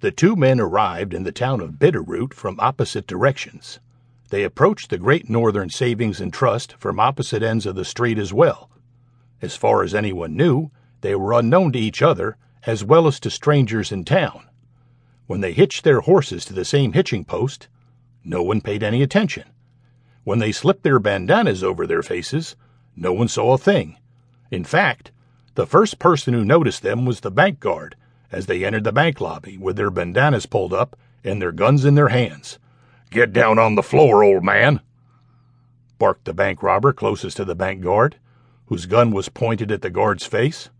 The two men arrived in the town of Bitterroot from opposite directions. They approached the Great Northern Savings and Trust from opposite ends of the street as well. As far as anyone knew, they were unknown to each other as well as to strangers in town. When they hitched their horses to the same hitching post, no one paid any attention. When they slipped their bandanas over their faces, no one saw a thing. In fact, the first person who noticed them was the bank guard as they entered the bank lobby with their bandanas pulled up and their guns in their hands. Get down on the floor, old man, barked the bank robber closest to the bank guard, whose gun was pointed at the guard's face.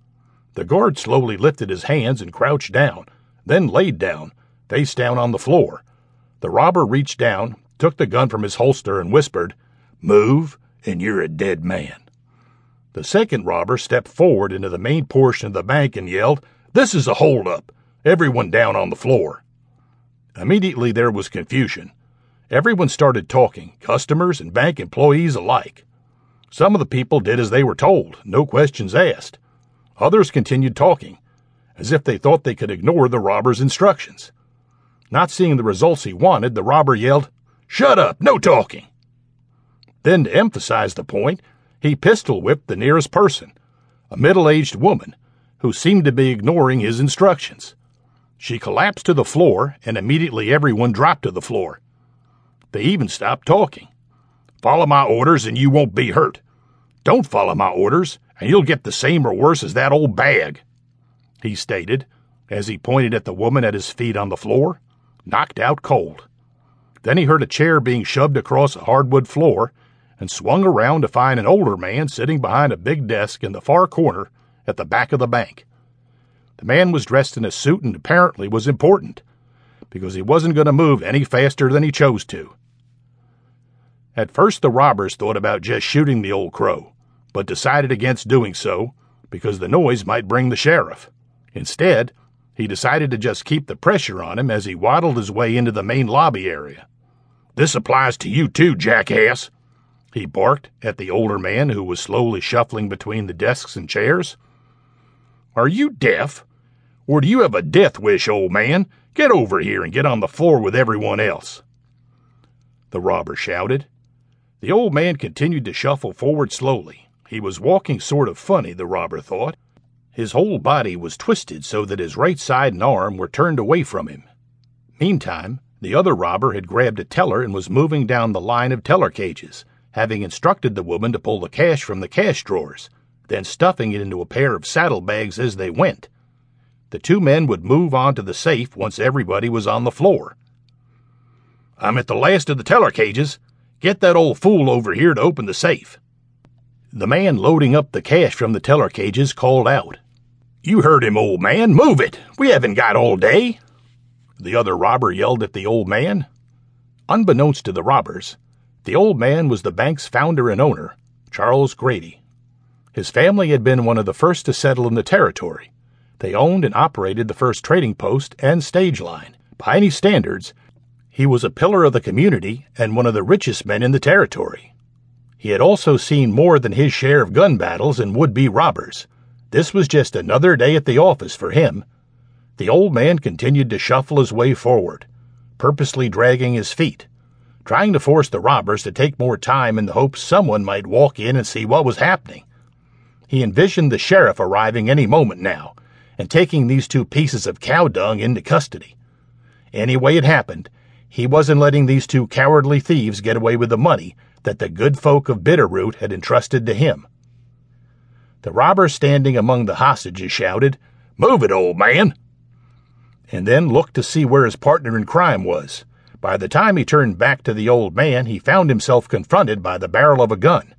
The guard slowly lifted his hands and crouched down, then laid down, face down on the floor. The robber reached down, took the gun from his holster, and whispered, Move, and you're a dead man. The second robber stepped forward into the main portion of the bank and yelled, This is a holdup. Everyone down on the floor. Immediately there was confusion. Everyone started talking, customers and bank employees alike. Some of the people did as they were told, no questions asked. Others continued talking, as if they thought they could ignore the robber's instructions. Not seeing the results he wanted, the robber yelled, Shut up, no talking. Then, to emphasize the point, he pistol whipped the nearest person, a middle aged woman, who seemed to be ignoring his instructions. She collapsed to the floor, and immediately everyone dropped to the floor. They even stopped talking. Follow my orders and you won't be hurt. Don't follow my orders and you'll get the same or worse as that old bag, he stated as he pointed at the woman at his feet on the floor, knocked out cold. Then he heard a chair being shoved across a hardwood floor and swung around to find an older man sitting behind a big desk in the far corner at the back of the bank. The man was dressed in a suit and apparently was important, because he wasn't going to move any faster than he chose to. At first, the robbers thought about just shooting the old crow, but decided against doing so because the noise might bring the sheriff. Instead, he decided to just keep the pressure on him as he waddled his way into the main lobby area. This applies to you too, jackass, he barked at the older man who was slowly shuffling between the desks and chairs. Are you deaf? Or do you have a death wish, old man? Get over here and get on the floor with everyone else. The robber shouted. The old man continued to shuffle forward slowly. He was walking sort of funny, the robber thought. His whole body was twisted so that his right side and arm were turned away from him. Meantime, the other robber had grabbed a teller and was moving down the line of teller cages having instructed the woman to pull the cash from the cash drawers, then stuffing it into a pair of saddlebags as they went. The two men would move on to the safe once everybody was on the floor. I'm at the last of the teller cages. Get that old fool over here to open the safe. The man loading up the cash from the teller cages called out. You heard him, old man. Move it. We haven't got all day. The other robber yelled at the old man. Unbeknownst to the robbers, the old man was the bank's founder and owner, Charles Grady. His family had been one of the first to settle in the territory. They owned and operated the first trading post and stage line. By any standards, he was a pillar of the community and one of the richest men in the territory. He had also seen more than his share of gun battles and would be robbers. This was just another day at the office for him. The old man continued to shuffle his way forward, purposely dragging his feet trying to force the robbers to take more time in the hope someone might walk in and see what was happening. He envisioned the sheriff arriving any moment now and taking these two pieces of cow dung into custody. Any way it happened, he wasn't letting these two cowardly thieves get away with the money that the good folk of Bitterroot had entrusted to him. The robber standing among the hostages shouted, Move it, old man! And then looked to see where his partner in crime was. By the time he turned back to the old man, he found himself confronted by the barrel of a gun.